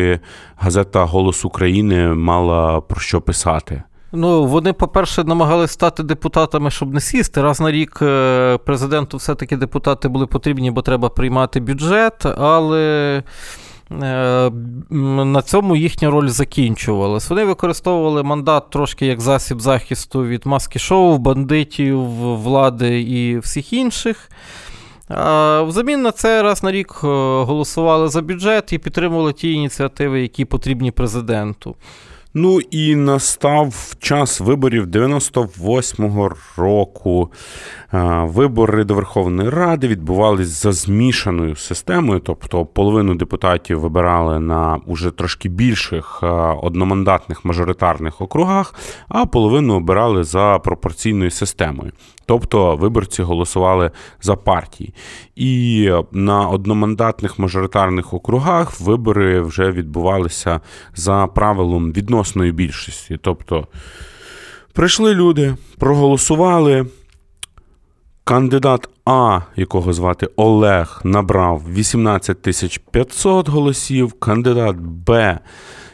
газета Голос України мала про що писати. Ну, вони, по-перше, намагалися стати депутатами, щоб не сісти. Раз на рік е, президенту все-таки депутати були потрібні, бо треба приймати бюджет, але. Е, на цьому їхня роль закінчувалась. Вони використовували мандат трошки як засіб захисту від маски шоу, бандитів, влади і всіх інших. Взамін на це раз на рік е, голосували за бюджет і підтримували ті ініціативи, які потрібні президенту. Ну і настав час виборів 98-го року. Вибори до Верховної Ради відбувались за змішаною системою, тобто половину депутатів вибирали на уже трошки більших одномандатних мажоритарних округах, а половину обирали за пропорційною системою. Тобто виборці голосували за партії. І на одномандатних мажоритарних округах вибори вже відбувалися за правилом відносної більшості. Тобто прийшли люди, проголосували. Кандидат А, якого звати Олег, набрав 18 тисяч 500 голосів. Кандидат Б,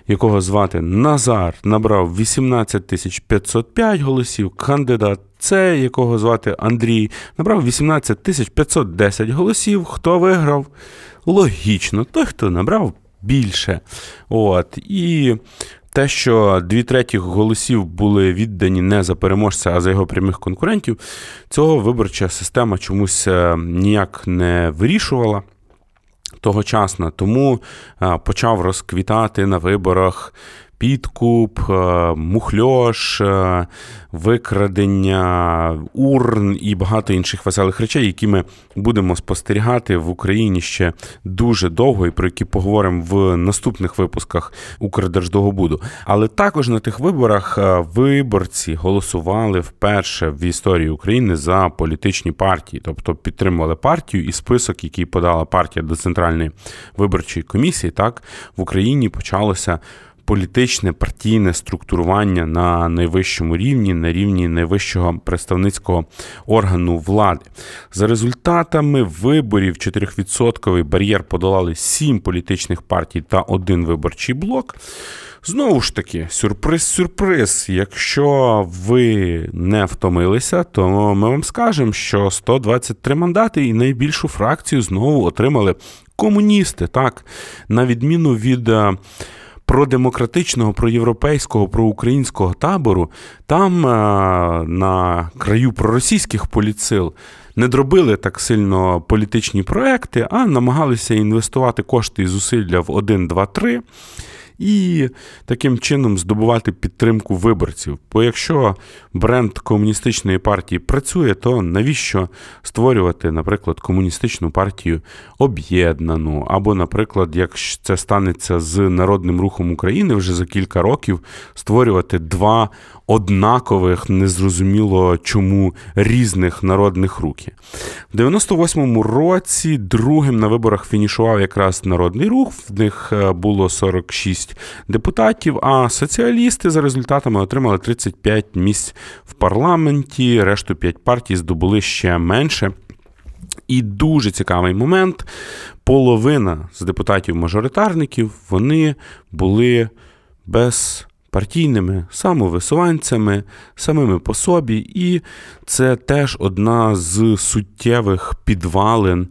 якого звати Назар, набрав 18 тисяч 505 голосів. Кандидат С, якого звати Андрій, набрав 18 тисяч 510 голосів. Хто виграв? Логічно, той, хто набрав більше. От. І те, що дві третіх голосів були віддані не за переможця, а за його прямих конкурентів, цього виборча система чомусь е, ніяк не вирішувала. Тогочасно, тому е, почав розквітати на виборах підкуп, е, мухльош, е, викрадення, урн і багато інших веселих речей, які ми будемо спостерігати в Україні ще дуже довго, і про які поговоримо в наступних випусках Укрдерждогобуду. Але також на тих виборах е, виборці голосували вперше в історії України за політичні партії, тобто підтримували партію і список, який подала партія до центральної виборчої комісії, так в Україні почалося політичне партійне структурування на найвищому рівні, на рівні найвищого представницького органу влади. За результатами виборів 4% бар'єр подолали 7 політичних партій та один виборчий блок. Знову ж таки, сюрприз-сюрприз. Якщо ви не втомилися, то ми вам скажемо, що 123 мандати і найбільшу фракцію знову отримали комуністи. Так, на відміну від е, продемократичного, проєвропейського, проукраїнського табору, там е, на краю проросійських політсил не дробили так сильно політичні проекти, а намагалися інвестувати кошти і зусилля в 1, 2, 3 і таким чином здобувати підтримку виборців. Бо якщо бренд комуністичної партії працює, то навіщо створювати, наприклад, комуністичну партію об'єднану? Або, наприклад, як це станеться з народним рухом України вже за кілька років, створювати два однакових, незрозуміло чому різних народних рухи. В 98-му році другим на виборах фінішував якраз народний рух. В них е, було 46 депутатів. А соціалісти за результатами отримали 35 місць в парламенті. Решту 5 партій здобули ще менше. І дуже цікавий момент. Половина з депутатів-мажоритарників вони були без партійними самовисуванцями, самими по собі, і це теж одна з суттєвих підвалин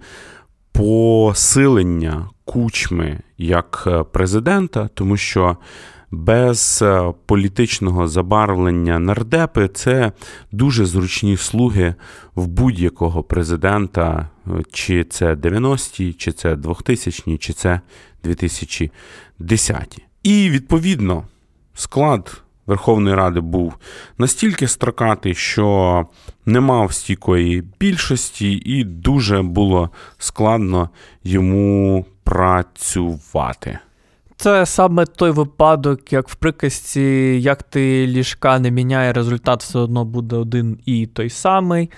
посилення кучми як е, президента, тому що без е, політичного забарвлення нардепи це дуже зручні слуги в будь-якого президента, е, чи це 90-ті, чи це 2000-ті, чи це 2010-ті. І відповідно склад Верховної Ради був настільки строкатий, що не мав стійкої більшості, і дуже було складно йому працювати. Це саме той випадок, як в приказці, як ти ліжка не міняє, результат все одно буде один і той самий.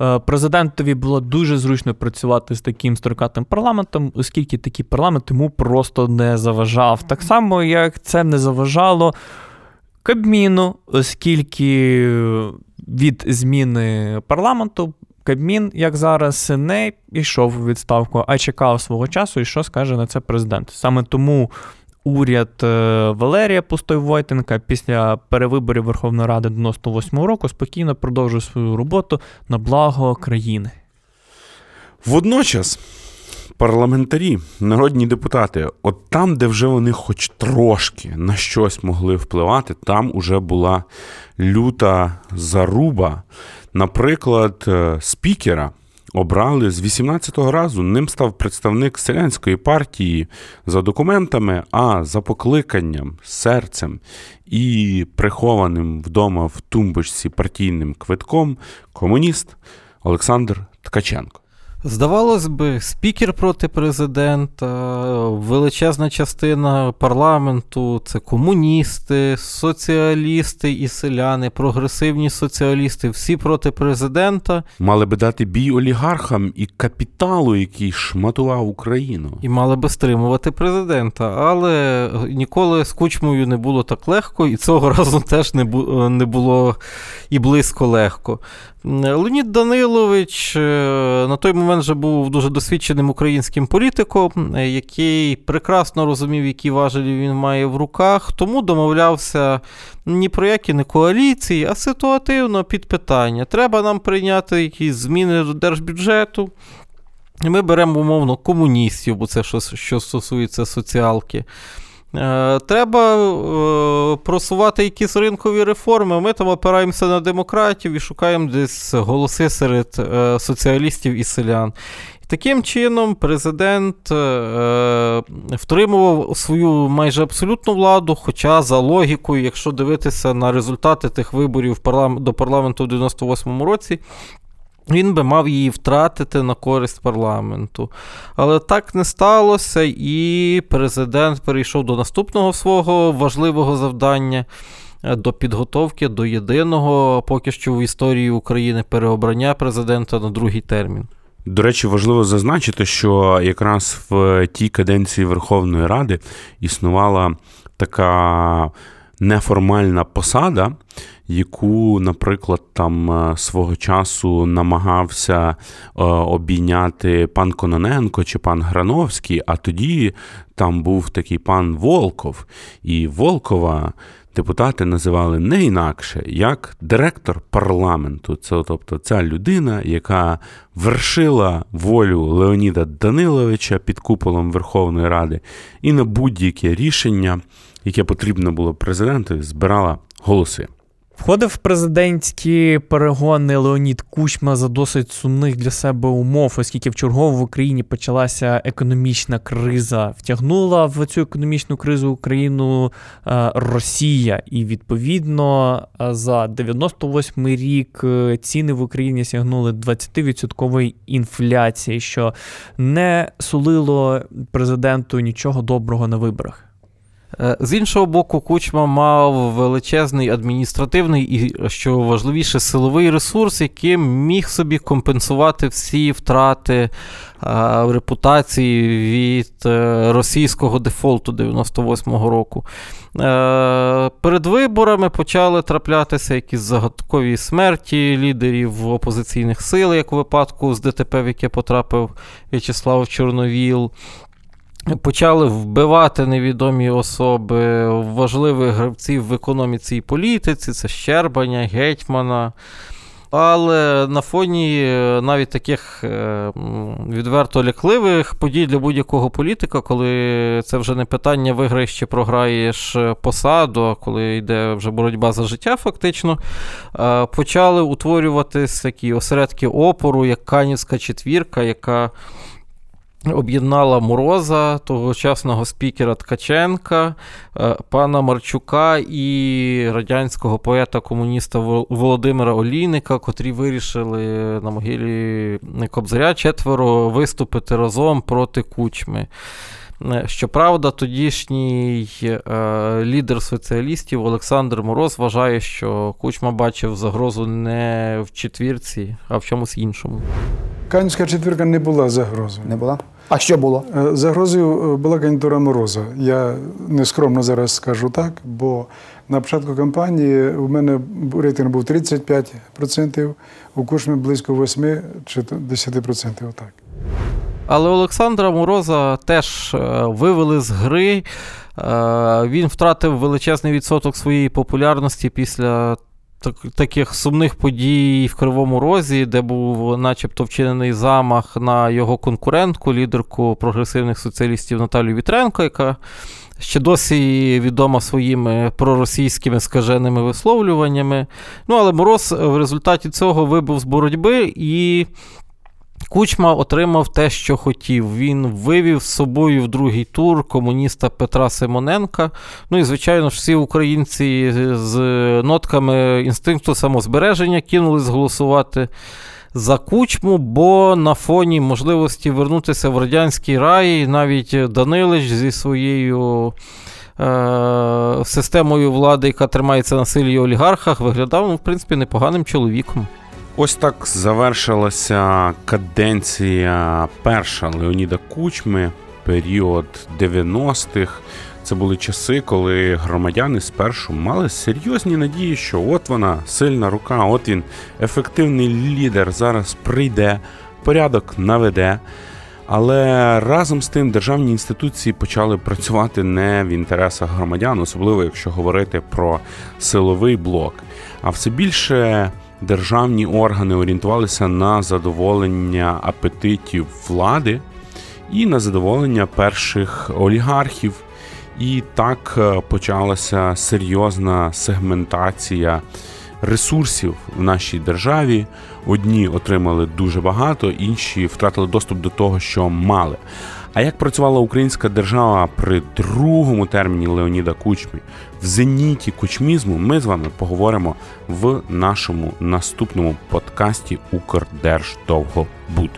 Е, президентові було дуже зручно працювати з таким строкатим парламентом, оскільки такий парламент йому просто не заважав. Так само, як це не заважало Кабміну, оскільки від зміни парламенту. Кабмін, як зараз, не йшов у відставку, а чекав свого часу, і що скаже на це президент. Саме тому уряд е, Валерія Пустой-Войтенка після перевиборів Верховної Ради 98-го року спокійно продовжує свою роботу на благо країни. Водночас. Парламентарі, народні депутати, от там, де вже вони хоч трошки на щось могли впливати, там уже була люта заруба. Наприклад, е, спікера обрали з 18-го разу. Ним став представник селянської партії за документами, а за покликанням, серцем і прихованим вдома в тумбочці партійним квитком комуніст Олександр Ткаченко. Здавалось би, спікер проти президента, величезна частина парламенту це комуністи, соціалісти і селяни, прогресивні соціалісти, всі проти президента. Мали би дати бій олігархам і капіталу, який шматував Україну. І мали би стримувати президента. Але ніколи з кучмою не було так легко, і цього разу теж не було і близько легко. Леонід Данилович на той момент вже був дуже досвідченим українським політиком, який прекрасно розумів, які важелі він має в руках, тому домовлявся ні про які не коаліції, а ситуативно під питання. Треба нам прийняти якісь зміни до держбюджету. Ми беремо, умовно, комуністів, бо це що, що стосується соціалки. Е, треба е, просувати якісь ринкові реформи. Ми там опираємося на демократів і шукаємо десь голоси серед е, соціалістів і селян. Таким чином, президент втримував свою майже абсолютну владу. Хоча, за логікою, якщо дивитися на результати тих виборів до парламенту в 98-му році, він би мав її втратити на користь парламенту. Але так не сталося, і президент перейшов до наступного свого важливого завдання. Е, до підготовки до єдиного поки що в історії України переобрання президента на другий термін. До речі, важливо зазначити, що якраз в тій каденції Верховної Ради існувала така неформальна посада, яку, наприклад, там е, свого часу намагався е, обійняти пан Кононенко чи пан Грановський, а тоді там був такий пан Волков, і Волкова. Депутати називали не інакше як директор парламенту. Це тобто ця людина, яка вершила волю Леоніда Даниловича під куполом Верховної Ради, і на будь-яке рішення, яке потрібно було президенту, збирала голоси. Входив в президентські перегони Леонід Кучма за досить сумних для себе умов, оскільки в чергово в Україні почалася економічна криза. Втягнула в цю економічну кризу Україну е, Росія, і відповідно е, за 98 рік е, ціни в Україні сягнули 20% інфляції, що не сулило президенту нічого доброго на виборах. Е, з іншого боку, Кучма мав величезний адміністративний і, що важливіше, силовий ресурс, яким міг собі компенсувати всі втрати е, репутації від е, російського дефолту 98-го року. Перед виборами почали траплятися якісь загадкові смерті лідерів опозиційних сил, як у випадку з ДТП, в яке потрапив В'ячеслав Чорновіл. Почали вбивати невідомі особи важливих гравців в економіці і політиці, це Щербаня, Гетьмана. Але на фоні е, навіть таких е, відверто лякливих подій для будь-якого політика, коли це вже не питання виграєш чи програєш посаду, а коли йде вже боротьба за життя, фактично, е, почали утворюватись такі осередки опору, як Канівська четвірка, яка об'єднала Мороза, тогочасного спікера Ткаченка, е, пана Марчука і радянського поета-комуніста Володимира Олійника, котрі вирішили на могилі Кобзаря четверо виступити разом проти кучми. Е, щоправда, тодішній е, лідер соціалістів Олександр Мороз вважає, що Кучма бачив загрозу не в четвірці, а в чомусь іншому. Канівська четвірка не була загрозою. Не була? А що було? Е, загрозою була кандидатура Мороза. Я нескромно зараз скажу так, бо на початку кампанії у мене рейтинг був 35%, у Кучми близько 8 чи 10%. Отак. Але Олександра Мороза теж е, вивели з гри. Е, він втратив величезний відсоток своєї популярності після таких сумних подій в Кривому Розі, де був начебто вчинений замах на його конкурентку, лідерку прогресивних соціалістів Наталію Вітренко, яка ще досі відома своїми проросійськими скаженими висловлюваннями. Ну, але Мороз в результаті цього вибув з боротьби і Кучма отримав те, що хотів. Він вивів з собою в другий тур комуніста Петра Симоненка. Ну і, звичайно ж, всі українці з нотками інстинкту самозбереження кинулись голосувати за кучму, бо на фоні можливості вернутися в радянський рай навіть Данилич зі своєю. Е, системою влади, яка тримається на силі олігархах, виглядав, ну, в принципі, непоганим чоловіком. Ось так завершилася каденція перша Леоніда Кучми, період 90-х. Це були часи, коли громадяни спершу мали серйозні надії, що от вона сильна рука, от він ефективний лідер зараз прийде, порядок наведе. Але разом з тим державні інституції почали працювати не в інтересах громадян, особливо якщо говорити про силовий блок. А все більше державні органи орієнтувалися на задоволення апетитів влади і на задоволення перших олігархів. І так е, почалася серйозна сегментація ресурсів в нашій державі. Одні отримали дуже багато, інші втратили доступ до того, що мали. А як працювала українська держава при другому терміні Леоніда Кучмі в зеніті кучмізму, ми з вами поговоримо в нашому наступному подкасті Укрдерждовгобуд.